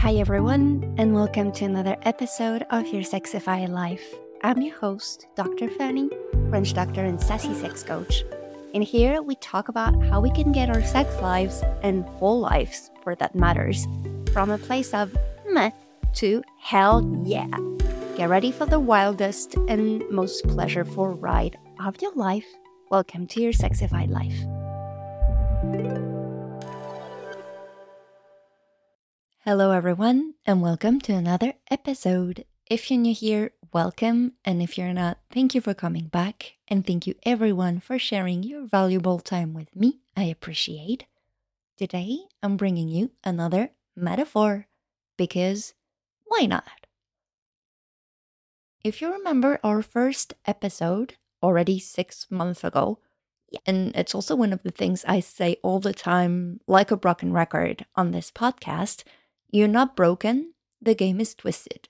Hi, everyone, and welcome to another episode of Your Sexyfied Life. I'm your host, Dr. Fanny, French doctor and sassy sex coach. And here we talk about how we can get our sex lives and whole lives, for that matters, from a place of meh to hell yeah. Get ready for the wildest and most pleasurable ride of your life. Welcome to Your Sexyfied Life. Hello, everyone, and welcome to another episode. If you're new here, welcome. And if you're not, thank you for coming back. And thank you, everyone, for sharing your valuable time with me. I appreciate. Today, I'm bringing you another metaphor because why not? If you remember our first episode, already six months ago, and it's also one of the things I say all the time, like a broken record on this podcast you're not broken, the game is twisted.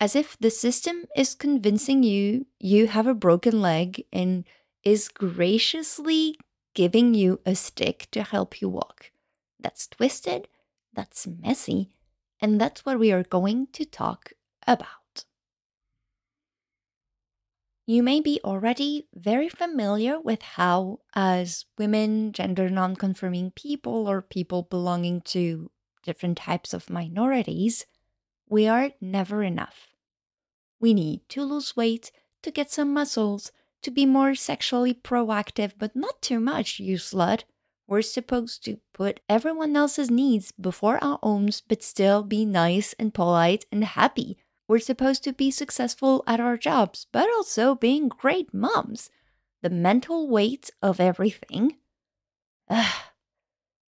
As if the system is convincing you you have a broken leg and is graciously giving you a stick to help you walk. That's twisted, that's messy, and that's what we are going to talk about. You may be already very familiar with how, as women, gender non conforming people, or people belonging to different types of minorities, we are never enough. We need to lose weight, to get some muscles, to be more sexually proactive, but not too much, you slut. We're supposed to put everyone else's needs before our own, but still be nice and polite and happy. We're supposed to be successful at our jobs, but also being great moms. The mental weight of everything. Ugh,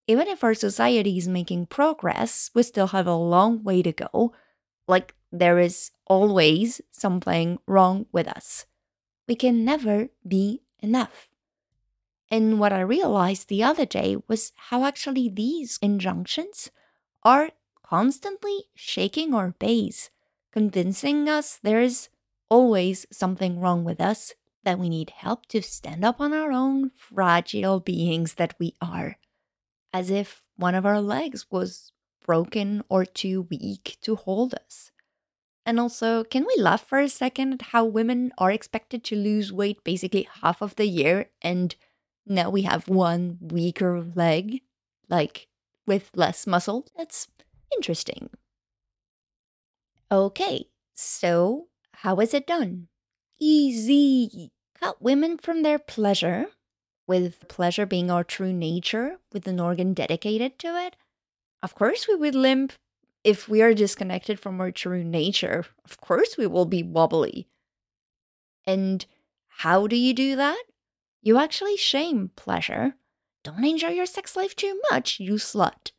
even if our society is making progress, we still have a long way to go. Like, there is always something wrong with us. We can never be enough. And what I realized the other day was how actually these injunctions are constantly shaking our base, convincing us there's always something wrong with us, that we need help to stand up on our own fragile beings that we are as if one of our legs was broken or too weak to hold us. And also, can we laugh for a second at how women are expected to lose weight basically half of the year and now we have one weaker leg, like with less muscle? That's interesting. Okay, so how is it done? Easy. Cut women from their pleasure with pleasure being our true nature, with an organ dedicated to it, of course we would limp. If we are disconnected from our true nature, of course we will be wobbly. And how do you do that? You actually shame pleasure. Don't enjoy your sex life too much, you slut.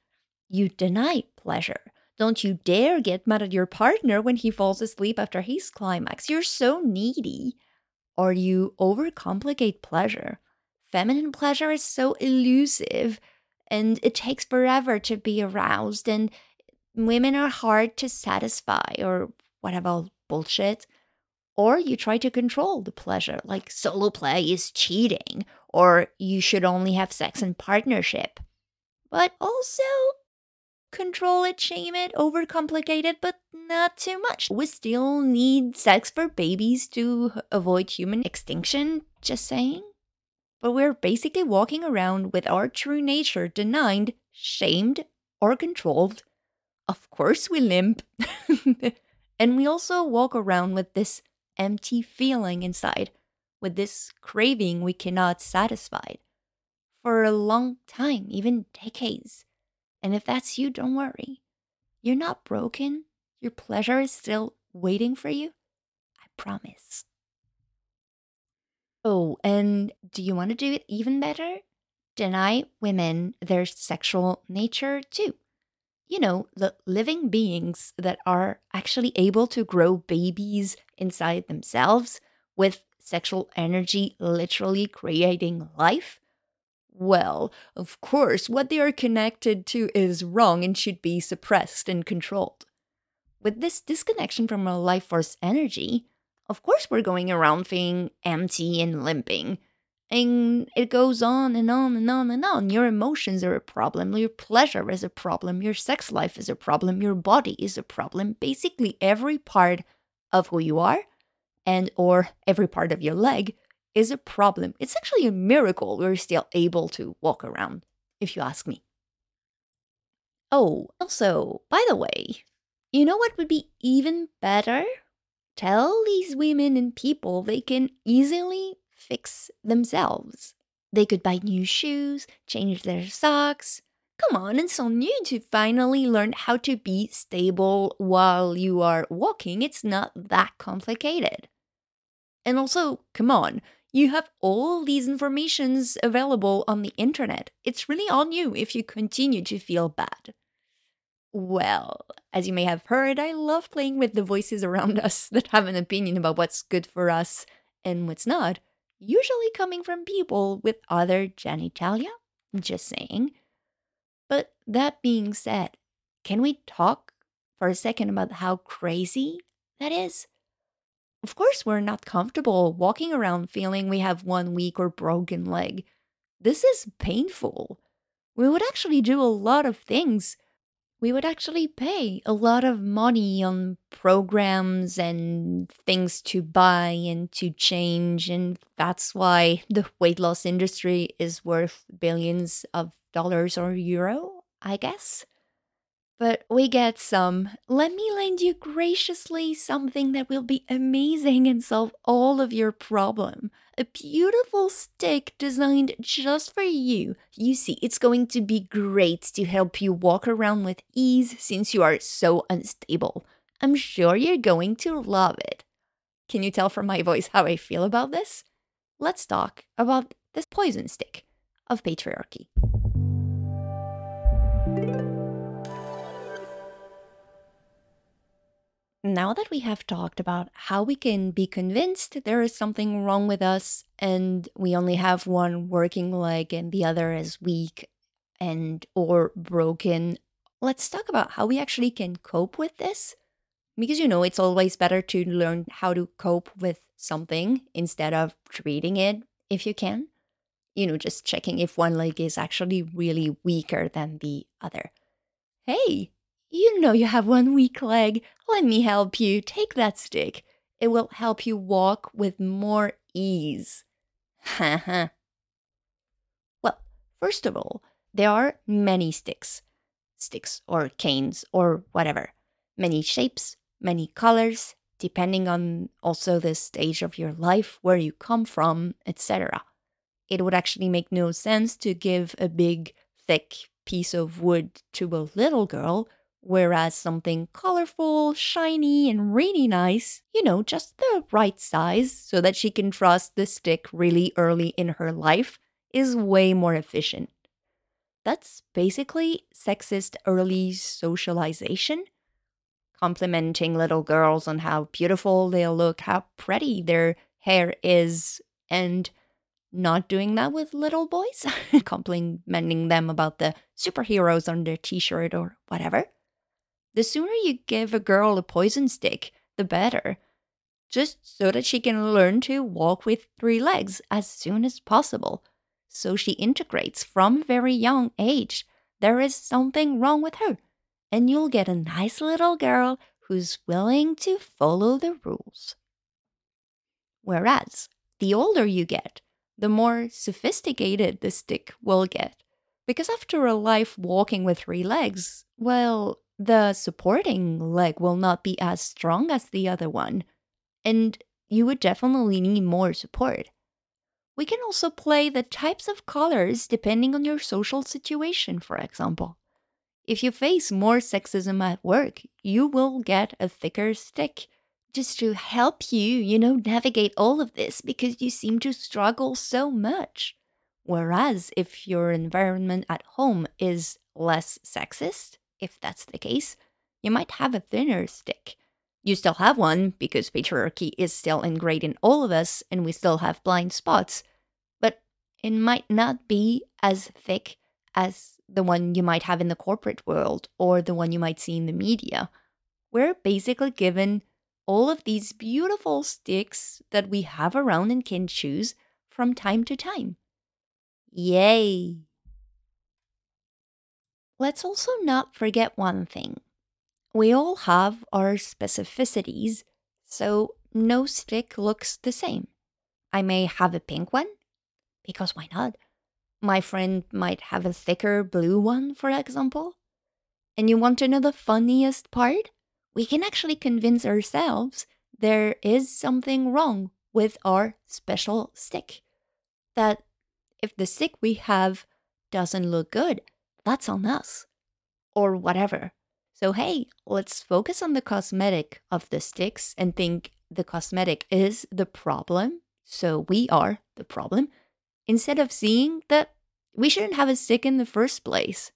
You deny pleasure. Don't you dare get mad at your partner when he falls asleep after his climax. You're so needy. Or you overcomplicate pleasure feminine pleasure is so elusive and it takes forever to be aroused and women are hard to satisfy or whatever bullshit? Or you try to control the pleasure like solo play is cheating or you should only have sex in partnership. But also control it shame it overcomplicate it but not too much. We still need sex for babies to avoid human extinction just saying but we're basically walking around with our true nature denied, shamed, or controlled. Of course, we limp. and we also walk around with this empty feeling inside, with this craving we cannot satisfy for a long time, even decades. And if that's you, don't worry. You're not broken. Your pleasure is still waiting for you. I promise. Oh, and do you want to do it even better? Deny women their sexual nature too. You know, the living beings that are actually able to grow babies inside themselves with sexual energy literally creating life. Well, of course, what they are connected to is wrong and should be suppressed and controlled. With this disconnection from our life force energy, of course we're going around feeling empty and limping. And it goes on and on and on and on. Your emotions are a problem. Your pleasure is a problem. Your sex life is a problem. Your body is a problem. Basically, every part of who you are and or every part of your leg is a problem. It's actually a miracle we're still able to walk around, if you ask me. Oh, also, by the way, you know what would be even better? Tell these women and people they can easily fix themselves. They could buy new shoes, change their socks. Come on, it's on you to finally learn how to be stable while you are walking. It's not that complicated. And also, come on, you have all these informations available on the internet. It's really on you if you continue to feel bad. Well, as you may have heard, I love playing with the voices around us that have an opinion about what's good for us and what's not, usually coming from people with other genitalia. Just saying. But that being said, can we talk for a second about how crazy that is? Of course, we're not comfortable walking around feeling we have one weak or broken leg. This is painful. We would actually do a lot of things. We would actually pay a lot of money on programs and things to buy and to change. And that's why the weight loss industry is worth billions of dollars or euro, I guess. But we get some. Let me lend you graciously something that will be amazing and solve all of your problem. A beautiful stick designed just for you. You see, it's going to be great to help you walk around with ease since you are so unstable. I'm sure you're going to love it. Can you tell from my voice how I feel about this? Let's talk about this poison stick of patriarchy. Now that we have talked about how we can be convinced there is something wrong with us and we only have one working leg and the other is weak and or broken, let's talk about how we actually can cope with this. Because you know, it's always better to learn how to cope with something instead of treating it if you can. You know, just checking if one leg is actually really weaker than the other. Hey, you know you have one weak leg. Let me help you. Take that stick. It will help you walk with more ease. well, first of all, there are many sticks. Sticks or canes or whatever. Many shapes, many colors, depending on also the stage of your life, where you come from, etc. It would actually make no sense to give a big, thick piece of wood to a little girl Whereas something colorful, shiny, and really nice, you know, just the right size so that she can trust the stick really early in her life, is way more efficient. That's basically sexist early socialization. Complimenting little girls on how beautiful they look, how pretty their hair is, and not doing that with little boys, complimenting them about the superheroes on their t shirt or whatever. The sooner you give a girl a poison stick, the better. Just so that she can learn to walk with three legs as soon as possible. So she integrates from very young age. There is something wrong with her. And you'll get a nice little girl who's willing to follow the rules. Whereas, the older you get, the more sophisticated the stick will get. Because after a life walking with three legs, well, the supporting leg will not be as strong as the other one, and you would definitely need more support. We can also play the types of colors depending on your social situation, for example. If you face more sexism at work, you will get a thicker stick just to help you, you know, navigate all of this because you seem to struggle so much. Whereas if your environment at home is less sexist, if that's the case, you might have a thinner stick. You still have one because patriarchy is still ingrained in all of us and we still have blind spots, but it might not be as thick as the one you might have in the corporate world or the one you might see in the media. We're basically given all of these beautiful sticks that we have around and can choose from time to time. Yay! Let's also not forget one thing. We all have our specificities, so no stick looks the same. I may have a pink one, because why not? My friend might have a thicker blue one, for example. And you want to know the funniest part? We can actually convince ourselves there is something wrong with our special stick. That if the stick we have doesn't look good, that's on us. Or whatever. So, hey, let's focus on the cosmetic of the sticks and think the cosmetic is the problem. So, we are the problem. Instead of seeing that we shouldn't have a stick in the first place.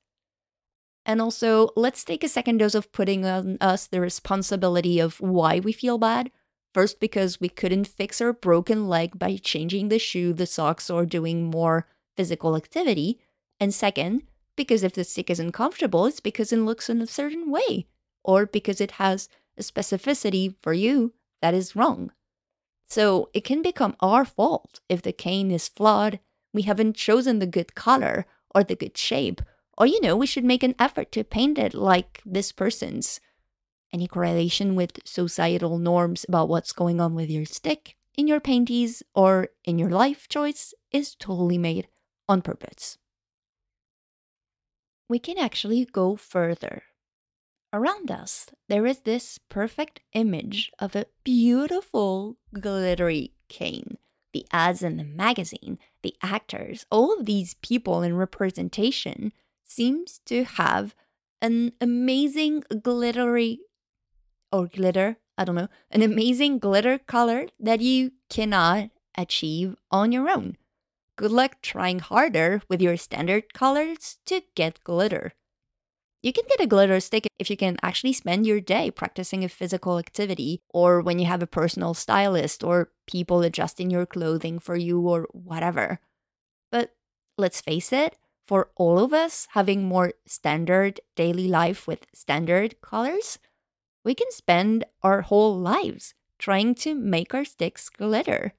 And also, let's take a second dose of putting on us the responsibility of why we feel bad. First, because we couldn't fix our broken leg by changing the shoe, the socks, or doing more physical activity. And second, because if the stick isn't comfortable, it's because it looks in a certain way, or because it has a specificity for you that is wrong. So it can become our fault if the cane is flawed, we haven't chosen the good color or the good shape, or you know, we should make an effort to paint it like this person's. Any correlation with societal norms about what's going on with your stick in your painties or in your life choice is totally made on purpose we can actually go further. Around us, there is this perfect image of a beautiful glittery cane. The ads in the magazine, the actors, all of these people in representation seems to have an amazing glittery or glitter, I don't know, an amazing glitter color that you cannot achieve on your own. Good luck trying harder with your standard colors to get glitter. You can get a glitter stick if you can actually spend your day practicing a physical activity, or when you have a personal stylist, or people adjusting your clothing for you, or whatever. But let's face it, for all of us having more standard daily life with standard colors, we can spend our whole lives trying to make our sticks glitter.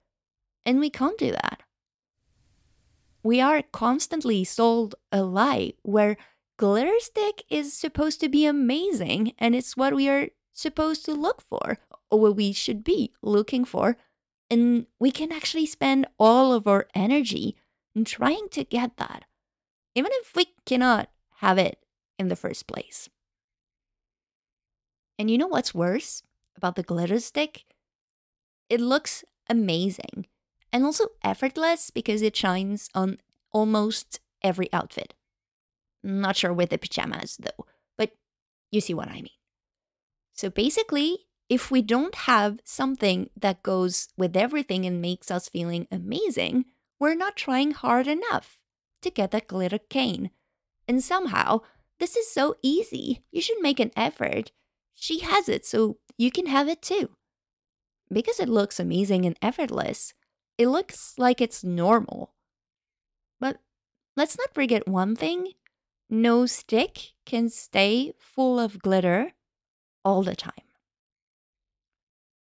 And we can't do that we are constantly sold a lie where glitter stick is supposed to be amazing and it's what we are supposed to look for or what we should be looking for. And we can actually spend all of our energy in trying to get that, even if we cannot have it in the first place. And you know what's worse about the glitter stick? It looks amazing and also effortless because it shines on almost every outfit. Not sure with the pajamas though, but you see what I mean. So basically, if we don't have something that goes with everything and makes us feeling amazing, we're not trying hard enough to get that glitter cane. And somehow, this is so easy. You should make an effort. She has it, so you can have it too. Because it looks amazing and effortless, it looks like it's normal. But let's not forget one thing no stick can stay full of glitter all the time.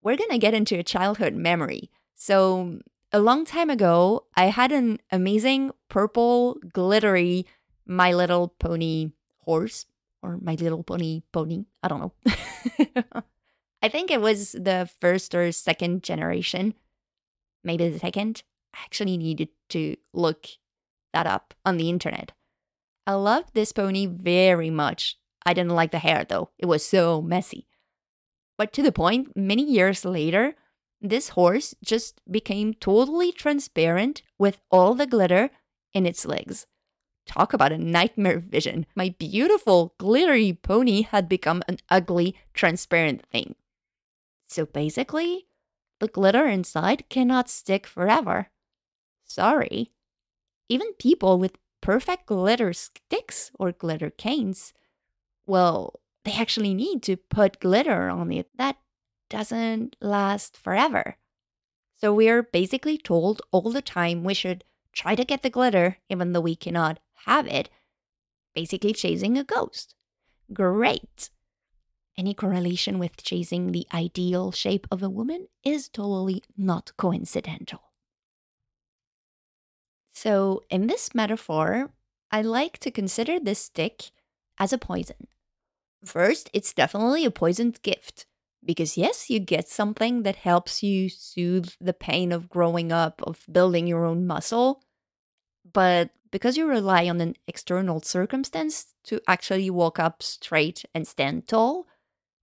We're gonna get into a childhood memory. So, a long time ago, I had an amazing purple, glittery My Little Pony horse, or My Little Pony pony. I don't know. I think it was the first or second generation maybe the second. I actually needed to look that up on the internet. I loved this pony very much. I didn't like the hair though, it was so messy. But to the point, many years later, this horse just became totally transparent with all the glitter in its legs. Talk about a nightmare vision. My beautiful, glittery pony had become an ugly, transparent thing. So basically, the glitter inside cannot stick forever. Sorry. Even people with perfect glitter sticks or glitter canes, well, they actually need to put glitter on it. That doesn't last forever. So we're basically told all the time we should try to get the glitter even though we cannot have it, basically chasing a ghost. Great. Any correlation with chasing the ideal shape of a woman is totally not coincidental. So, in this metaphor, I like to consider this stick as a poison. First, it's definitely a poisoned gift. Because, yes, you get something that helps you soothe the pain of growing up, of building your own muscle. But because you rely on an external circumstance to actually walk up straight and stand tall,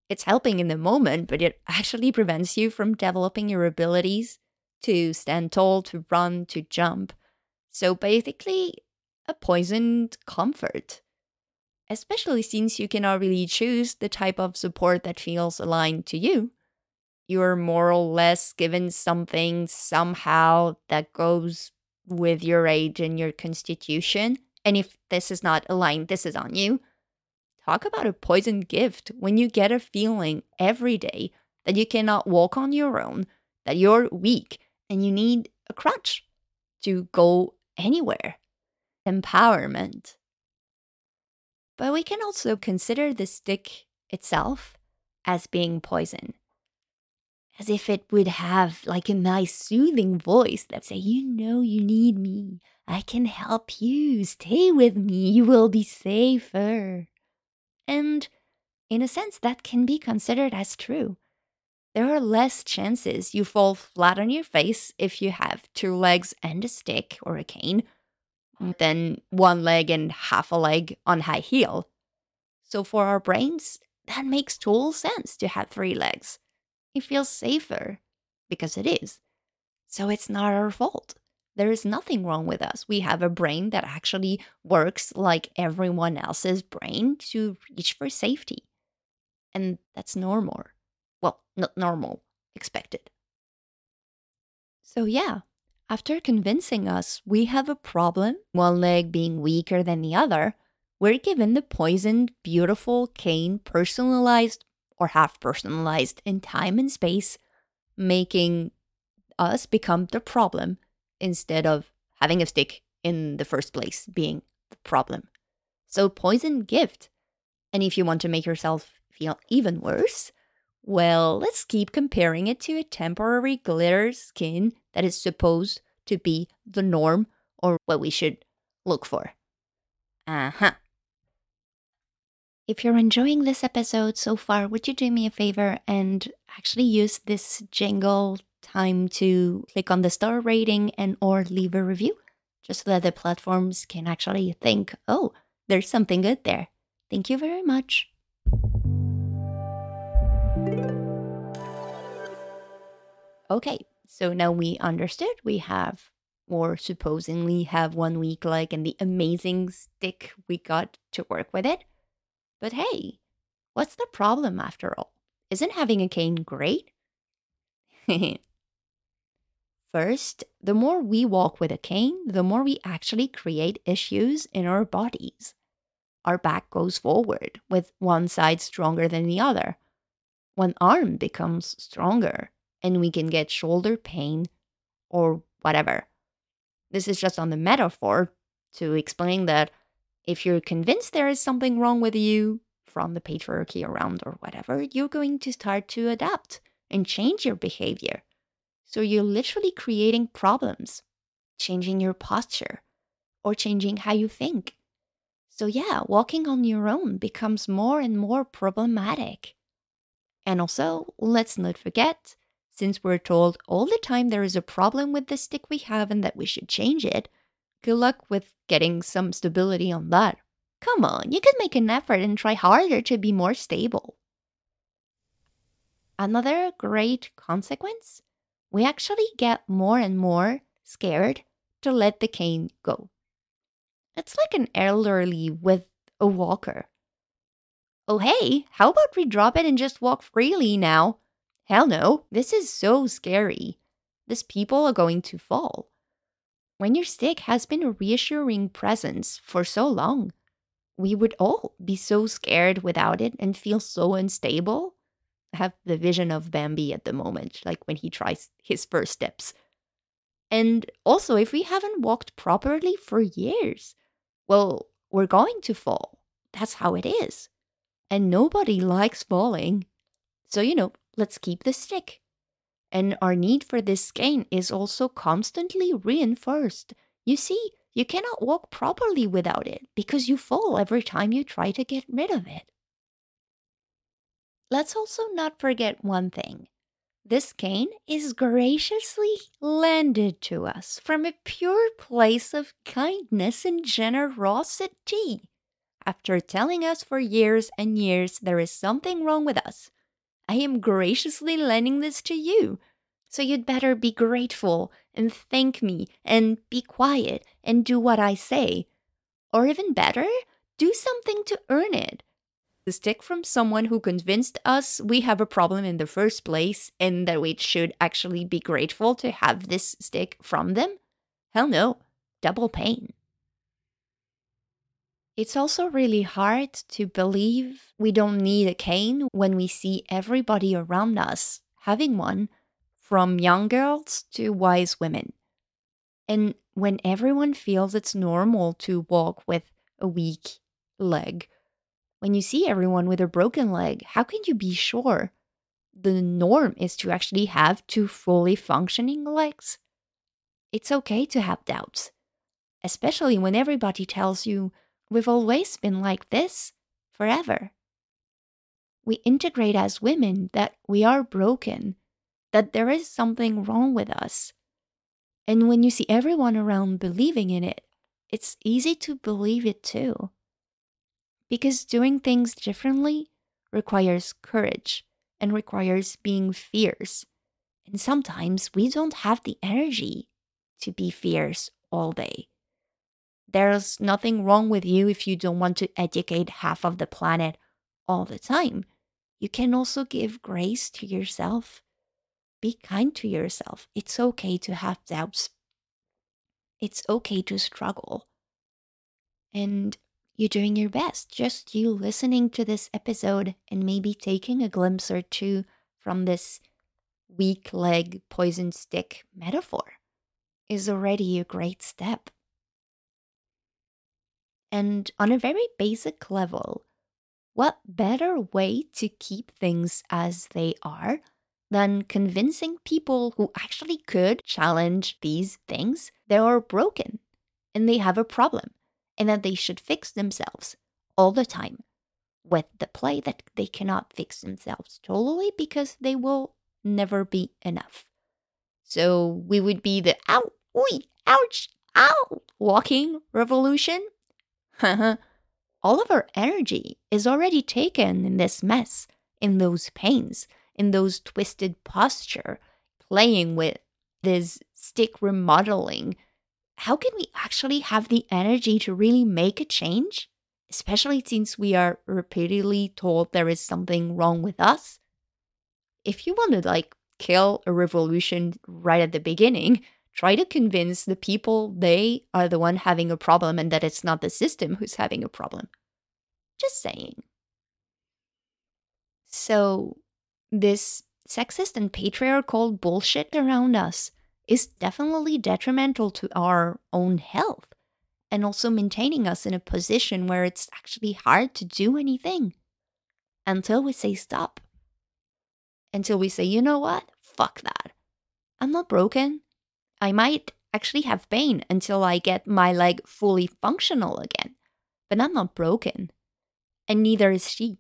it's helping in the moment, but it actually prevents you from developing your abilities to stand tall, to run, to jump. So basically, a poisoned comfort. Especially since you cannot really choose the type of support that feels aligned to you. You're more or less given something somehow that goes with your age and your constitution. And if this is not aligned, this is on you. Talk about a poison gift when you get a feeling every day that you cannot walk on your own, that you're weak, and you need a crutch to go anywhere. Empowerment. But we can also consider the stick itself as being poison. As if it would have like a nice soothing voice that say, You know you need me. I can help you. Stay with me. You will be safer. And in a sense, that can be considered as true. There are less chances you fall flat on your face if you have two legs and a stick or a cane than one leg and half a leg on high heel. So for our brains, that makes total sense to have three legs. It feels safer because it is. So it's not our fault. There is nothing wrong with us. We have a brain that actually works like everyone else's brain to reach for safety. And that's normal. Well, not normal, expected. So, yeah, after convincing us we have a problem, one leg being weaker than the other, we're given the poisoned, beautiful cane personalized or half personalized in time and space, making us become the problem instead of having a stick in the first place being the problem. So, poison gift. And if you want to make yourself feel even worse, well, let's keep comparing it to a temporary glitter skin that is supposed to be the norm or what we should look for. Uh huh. If you're enjoying this episode so far, would you do me a favor and actually use this jingle time to click on the star rating and or leave a review just so that the platforms can actually think, oh, there's something good there. Thank you very much. Okay, so now we understood we have, or supposedly have one weak like and the amazing stick we got to work with it. But hey, what's the problem after all? Isn't having a cane great? First, the more we walk with a cane, the more we actually create issues in our bodies. Our back goes forward, with one side stronger than the other. One arm becomes stronger, and we can get shoulder pain or whatever. This is just on the metaphor to explain that if you're convinced there is something wrong with you from the patriarchy around or whatever, you're going to start to adapt and change your behavior. So you're literally creating problems, changing your posture, or changing how you think. So, yeah, walking on your own becomes more and more problematic. And also, let's not forget, since we're told all the time there is a problem with the stick we have and that we should change it, good luck with getting some stability on that. Come on, you can make an effort and try harder to be more stable. Another great consequence we actually get more and more scared to let the cane go. It's like an elderly with a walker. Oh, hey, how about we drop it and just walk freely now? Hell no, this is so scary. These people are going to fall. When your stick has been a reassuring presence for so long, we would all be so scared without it and feel so unstable have the vision of Bambi at the moment, like when he tries his first steps. And also, if we haven't walked properly for years, well, we're going to fall. That's how it is. And nobody likes falling. So, you know, let's keep the stick. And our need for this cane is also constantly reinforced You see, you cannot walk properly without it because you fall every time you try to get rid of it. Let's also not forget one thing. This cane is graciously lended to us from a pure place of kindness and generosity. After telling us for years and years there is something wrong with us, I am graciously lending this to you. So you'd better be grateful and thank me and be quiet and do what I say. Or even better, do something to earn it the stick from someone who convinced us we have a problem in the first place and that we should actually be grateful to have this stick from them? Hell no, double pain. It's also really hard to believe we don't need a cane when we see everybody around us having one, from young girls to wise women. And when everyone feels it's normal to walk with a weak leg when you see everyone with a broken leg, how can you be sure the norm is to actually have two fully functioning legs? It's okay to have doubts, especially when everybody tells you we've always been like this forever. We integrate as women that we are broken, that there is something wrong with us. And when you see everyone around believing in it, it's easy to believe it too because doing things differently requires courage and requires being fierce. And sometimes we don't have the energy to be fierce all day. There's nothing wrong with you if you don't want to educate half of the planet all the time. You can also give grace to yourself. Be kind to yourself. It's okay to have doubts. It's okay to struggle. And you're doing your best. Just you listening to this episode and maybe taking a glimpse or two from this weak leg poison stick metaphor is already a great step. And on a very basic level, what better way to keep things as they are than convincing people who actually could challenge these things they are broken and they have a problem and that they should fix themselves all the time with the play that they cannot fix themselves totally because they will never be enough. So we would be the ow, oi, ouch, ow, walking revolution. all of our energy is already taken in this mess, in those pains, in those twisted posture, playing with this stick remodeling how can we actually have the energy to really make a change? Especially since we are repeatedly told there is something wrong with us. If you want to like kill a revolution right at the beginning, try to convince the people they are the one having a problem and that it's not the system who's having a problem. Just saying. So, this sexist and patriarchal bullshit around us is definitely detrimental to our own health and also maintaining us in a position where it's actually hard to do anything until we say stop. Until we say, you know what? Fuck that. I'm not broken. I might actually have pain until I get my leg fully functional again, but I'm not broken. And neither is she.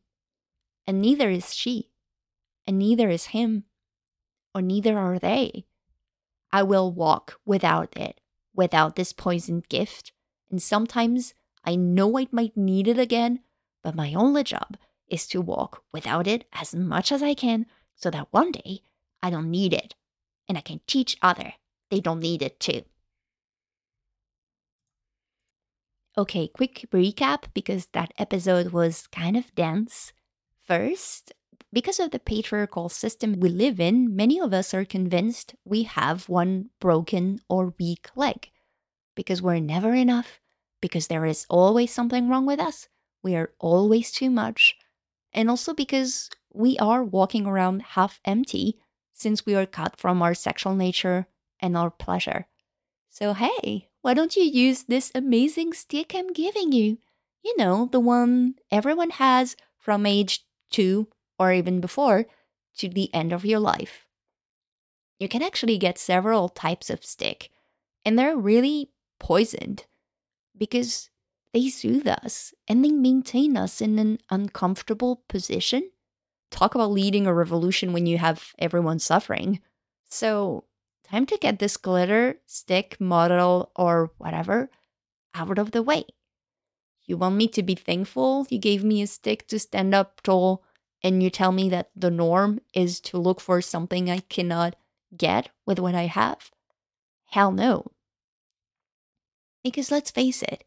And neither is she. And neither is him. Or neither are they. I will walk without it, without this poisoned gift. And sometimes I know I might need it again, but my only job is to walk without it as much as I can so that one day I don't need it and I can teach other they don't need it too. Okay, quick recap because that episode was kind of dense. First, because of the patriarchal system we live in, many of us are convinced we have one broken or weak leg. Because we're never enough, because there is always something wrong with us, we are always too much, and also because we are walking around half empty since we are cut from our sexual nature and our pleasure. So, hey, why don't you use this amazing stick I'm giving you? You know, the one everyone has from age two or even before, to the end of your life. You can actually get several types of stick, and they're really poisoned because they soothe us and they maintain us in an uncomfortable position. Talk about leading a revolution when you have everyone suffering. So, time to get this glitter, stick, model, or whatever out of the way. You want me to be thankful you gave me a stick to stand up tall, and you tell me that the norm is to look for something I cannot get with what I have? Hell no. Because let's face it,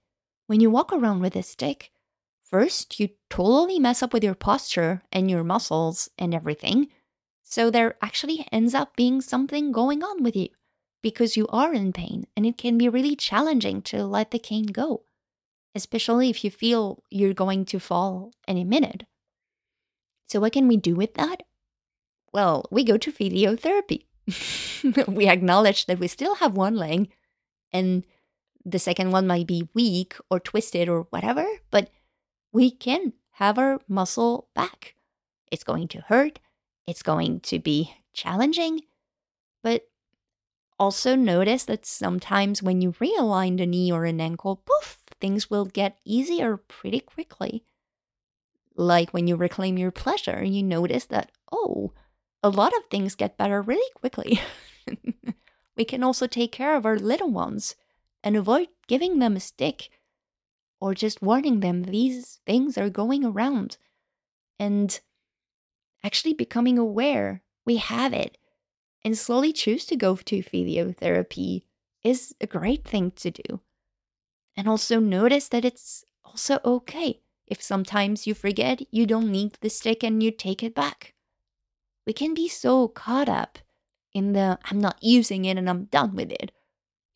when you walk around with a stick, first you totally mess up with your posture and your muscles and everything. So there actually ends up being something going on with you because you are in pain and it can be really challenging to let the cane go, especially if you feel you're going to fall any minute. So, what can we do with that? Well, we go to physiotherapy. we acknowledge that we still have one leg and the second one might be weak or twisted or whatever, but we can have our muscle back. It's going to hurt, it's going to be challenging, but also notice that sometimes when you realign the knee or an ankle, poof, things will get easier pretty quickly. Like when you reclaim your pleasure, you notice that, oh, a lot of things get better really quickly. we can also take care of our little ones and avoid giving them a stick or just warning them these things are going around and actually becoming aware we have it and slowly choose to go to physiotherapy is a great thing to do. And also notice that it's also okay if sometimes you forget you don't need the stick and you take it back. We can be so caught up in the I'm not using it and I'm done with it.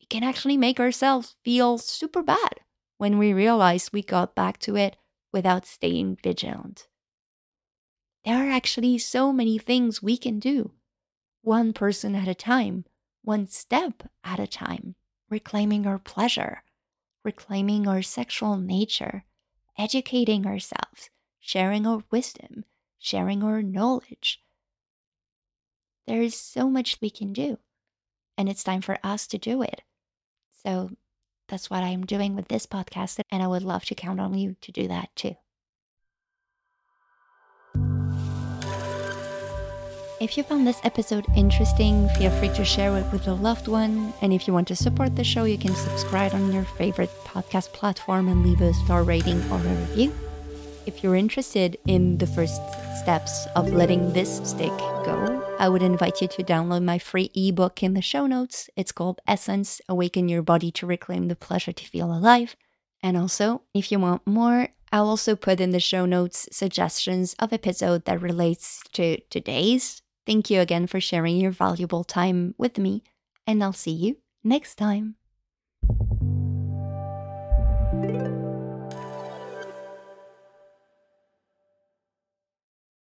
We can actually make ourselves feel super bad when we realize we got back to it without staying vigilant. There are actually so many things we can do one person at a time, one step at a time, reclaiming our pleasure, reclaiming our sexual nature, educating ourselves, sharing our wisdom, sharing our knowledge. There is so much we can do, and it's time for us to do it. So that's what I'm doing with this podcast, and I would love to count on you to do that too. If you found this episode interesting, feel free to share it with a loved one. And if you want to support the show, you can subscribe on your favorite podcast platform and leave a star rating or a review. If you're interested in the first steps of letting this stick go, I would invite you to download my free ebook in the show notes. It's called Essence Awaken Your Body to Reclaim the Pleasure to Feel Alive. And also, if you want more, I'll also put in the show notes suggestions of episode that relates to today's Thank you again for sharing your valuable time with me, and I'll see you next time.